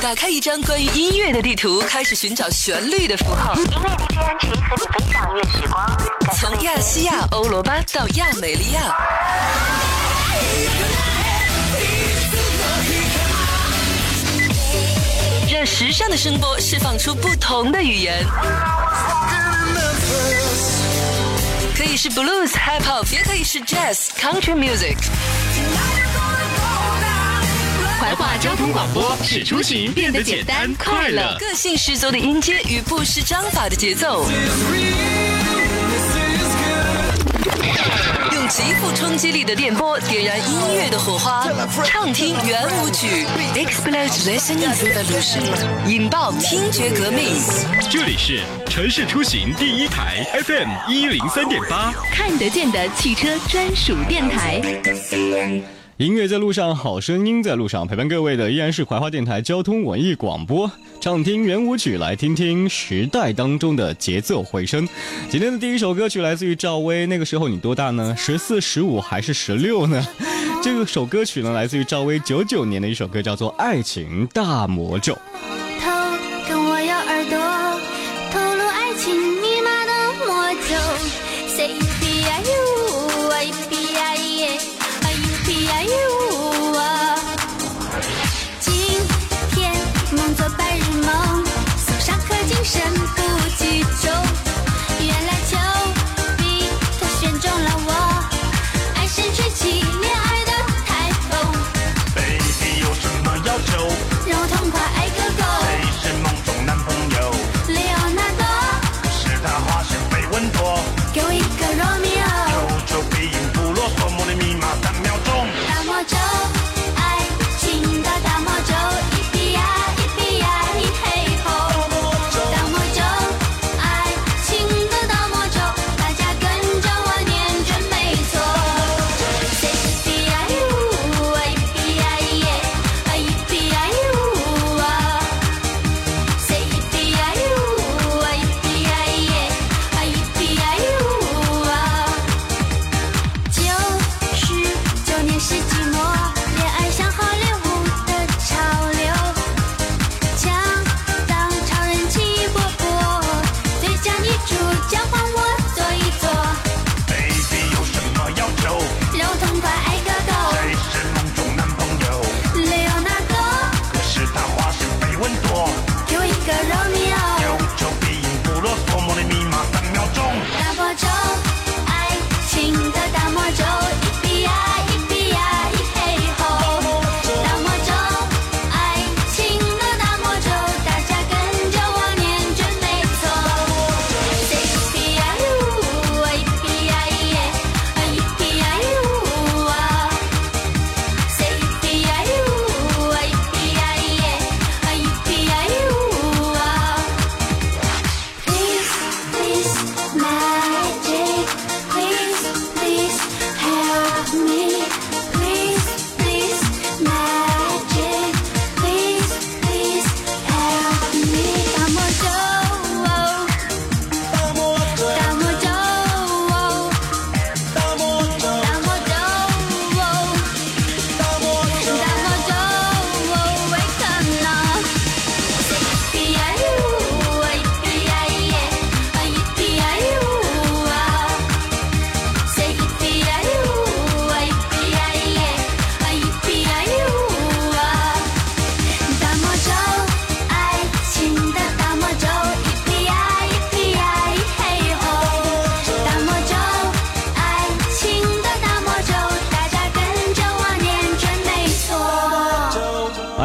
打开一张关于音乐的地图，开始寻找旋律的符号。音乐 DJ 安琪和你分享乐时光。从亚细亚欧罗巴到亚美利亚，让时尚的声波释放出不同的语言。可以是 blues、hip hop，也可以是 jazz、country music。怀化交通广播使出行变得简单快乐。个性十足的音阶与不失章法的节奏，用极富冲击力的电波点燃音乐的火花，畅听圆舞曲，Explode Listening Revolution，引爆听觉革命。这里是城市出行第一台 FM 一零三点八，看得见的汽车专属电台。音乐在路上，好声音在路上，陪伴各位的依然是怀化电台交通文艺广播。畅听圆舞曲，来听听时代当中的节奏回声。今天的第一首歌曲来自于赵薇，那个时候你多大呢？十四、十五还是十六呢？这个首歌曲呢，来自于赵薇九九年的一首歌，叫做《爱情大魔咒》。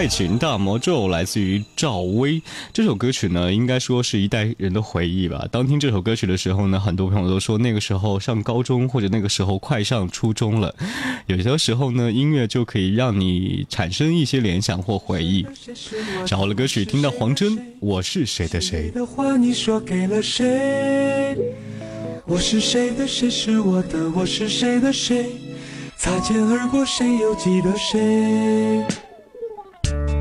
爱情大魔咒来自于赵薇，这首歌曲呢，应该说是一代人的回忆吧。当听这首歌曲的时候呢，很多朋友都说那个时候上高中或者那个时候快上初中了。有些时候呢，音乐就可以让你产生一些联想或回忆。找了歌曲，听到黄真，我是谁的谁。的话你说给了谁？我是谁的谁是我的，我是谁的谁？擦肩而过，谁又记得谁？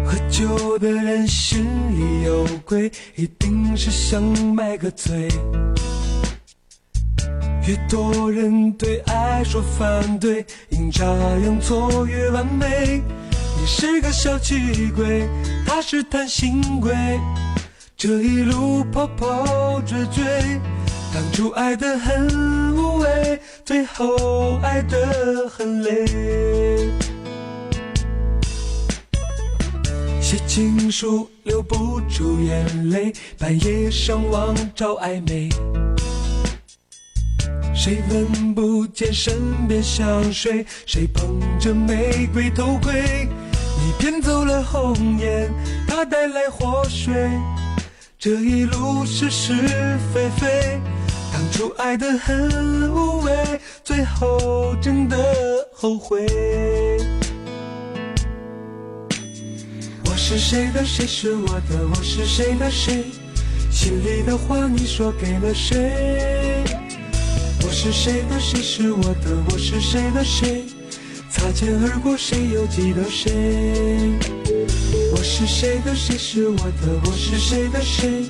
喝酒的人心里有鬼，一定是想买个醉。越多人对爱说反对，阴差阳错越完美。你是个小气鬼，他是贪心鬼。这一路跑跑追追，当初爱得很无畏，最后爱得很累。写情书留不住眼泪，半夜上网找暧昧。谁闻不见身边香水？谁捧着玫瑰偷窥？你骗走了红颜，他带来祸水。这一路是是非非，当初爱得很无畏，最后真的后悔。是谁的，谁是我的？我是谁的谁？心里的话你说给了谁？我是谁的，谁是我的？我是谁的谁？擦肩而过，谁又记得谁？我是谁的，谁是我的？我是谁的谁？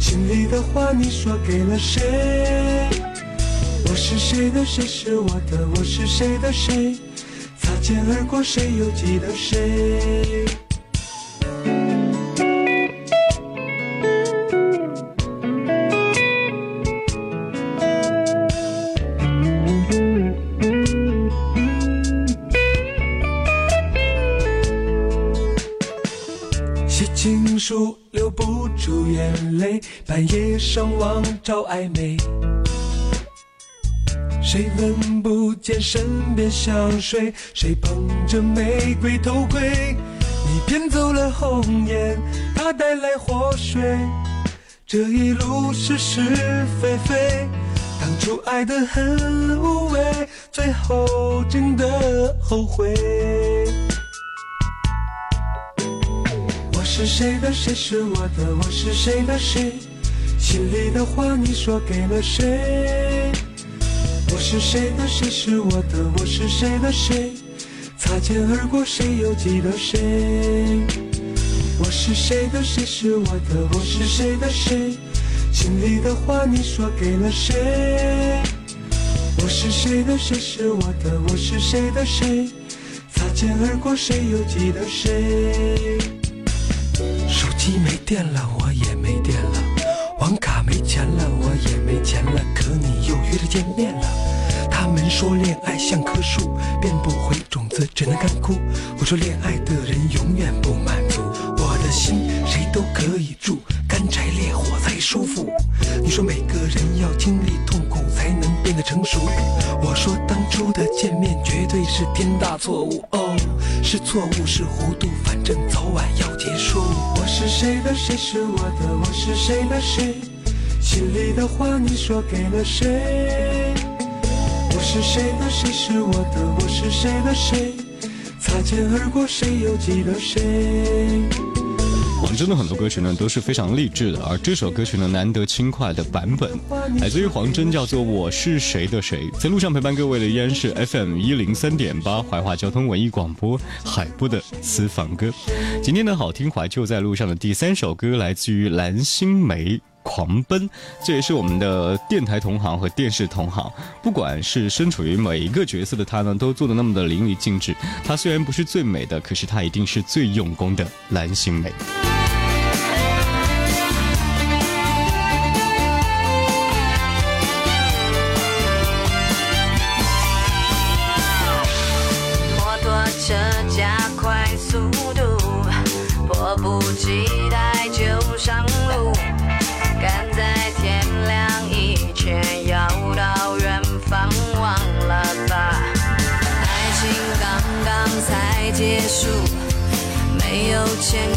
心里的话你说给了谁？我是谁的，谁是我的？我是谁的谁？擦肩而过，谁又记得谁？夜上网找暧昧。谁闻不见身边香水？谁捧着玫瑰偷窥？你骗走了红颜，他带来祸水。这一路是是非非，当初爱得很无畏，最后真的后悔。我是谁的，谁是我的？我是谁的谁？心里的话你说给了谁？我是谁的，谁是我的？我是谁的谁？擦肩而过，谁又记得谁？我是谁的，谁是我的？我是谁的谁？心里的话你说给了谁？我是谁的，谁是我的？我是谁的谁？擦肩而过，谁又记得谁？手机没电了，我也没电了；钱了，我也没钱了。可你又约着见面了。他们说恋爱像棵树，变不回种子，只能干枯。我说恋爱的人永远不满足，我的心谁都可以住，干柴烈火才舒服。你说每个人要经历痛苦才能变得成熟，我说当初的见面绝对是天大错误哦，是错误是糊涂，反正早晚要结束。我是谁的，谁是我的？我是谁的谁？心里的话你说给了谁？我是谁的，谁是我的？我是谁的谁？擦肩而过，谁又记得谁？王铮的很多歌曲呢都是非常励志的，而这首歌曲呢难得轻快的版本，来自于黄真，叫做《我是谁的谁》。在路上陪伴各位的依然是 FM 一零三点八怀化交通文艺广播海波的私房歌。今天的好听怀旧在路上的第三首歌来自于蓝心湄。狂奔，这也是我们的电台同行和电视同行。不管是身处于每一个角色的他呢，都做的那么的淋漓尽致。他虽然不是最美的，可是他一定是最用功的蓝心湄。摩托车加快速度，迫不及结束，没有牵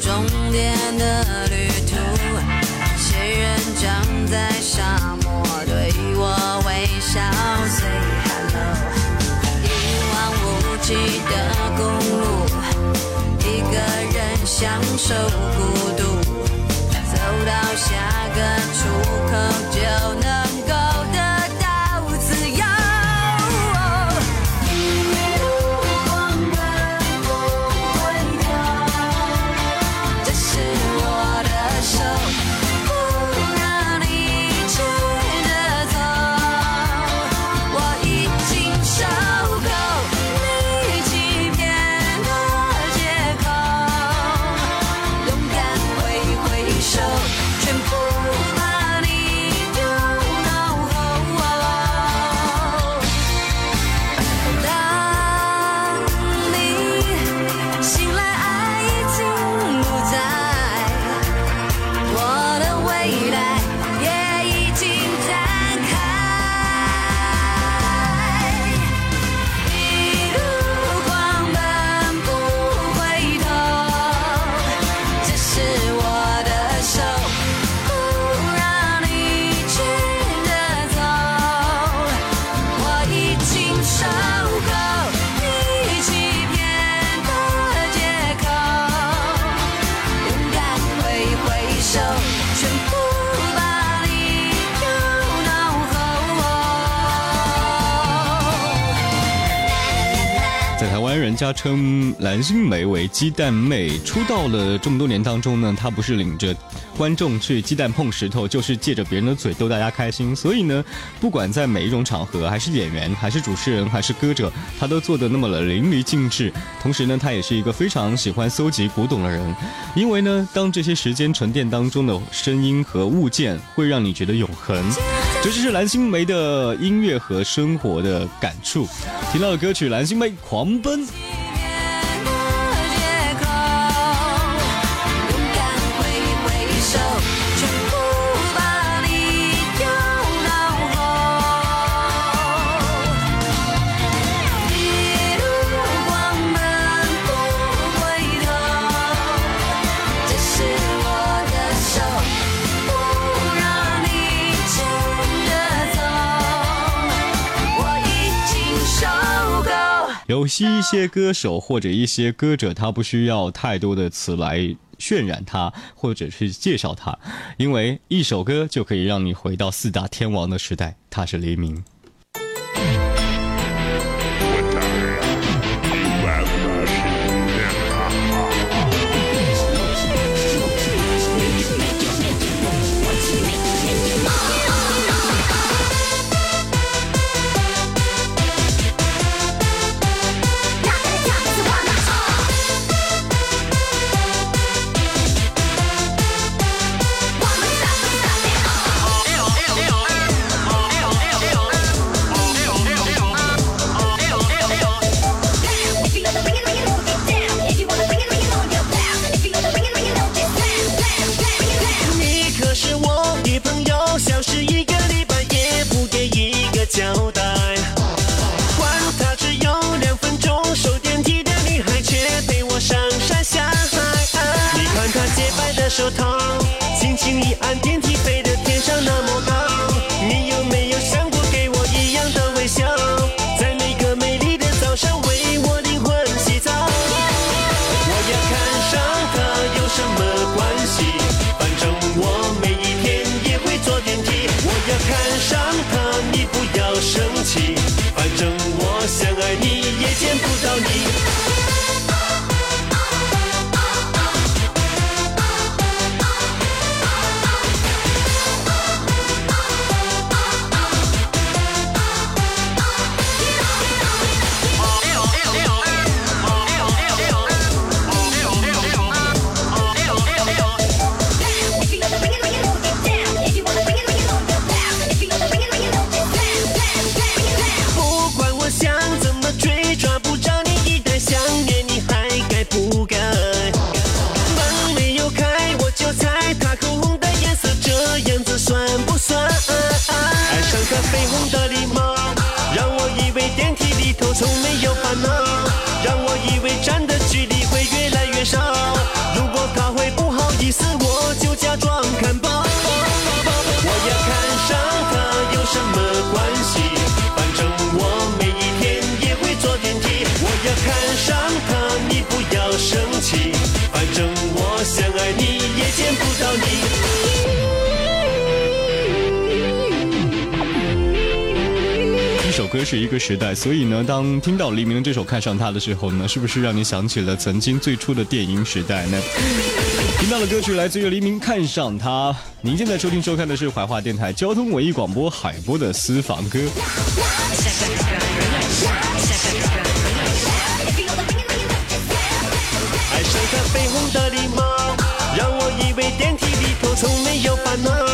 终点的旅途。谁人站在沙漠对我微笑，say hello。一望无际的公路，一个人享受孤独，走到下个出口就能人家称蓝心湄为鸡蛋妹。出道了这么多年当中呢，她不是领着观众去鸡蛋碰石头，就是借着别人的嘴逗大家开心。所以呢，不管在每一种场合，还是演员，还是主持人，还是歌者，她都做得那么的淋漓尽致。同时呢，她也是一个非常喜欢搜集古董的人，因为呢，当这些时间沉淀当中的声音和物件会让你觉得永恒，这就是蓝心湄的音乐和生活的感触。听到的歌曲《蓝心湄狂奔》。有一些歌手或者一些歌者，他不需要太多的词来渲染他，或者是介绍他，因为一首歌就可以让你回到四大天王的时代。他是黎明。看上他，你不要生气。反正我想爱你，也见不到你。一首歌是一个时代，所以呢，当听到黎明这首《看上他》的时候呢，是不是让你想起了曾经最初的电音时代呢？听到的歌曲来自于黎明《看上他》。您现在收听收看的是怀化电台交通文艺广播海波的私房歌。梯里头从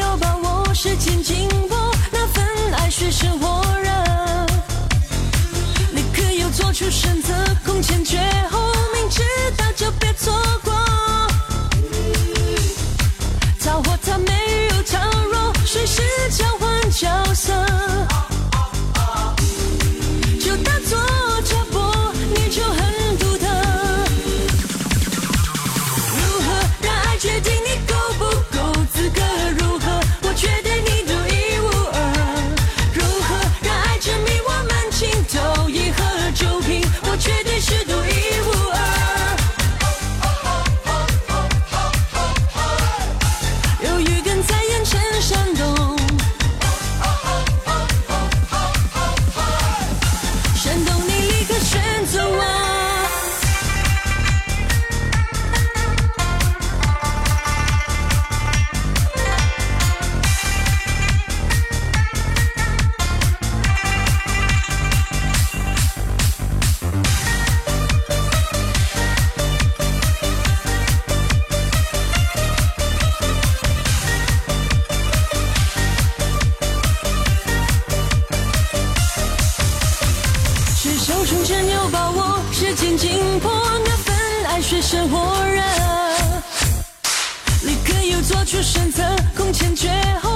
要把握，时间紧迫，那份爱水深火热，立刻又做出选择，空前绝后，选择，空前绝后，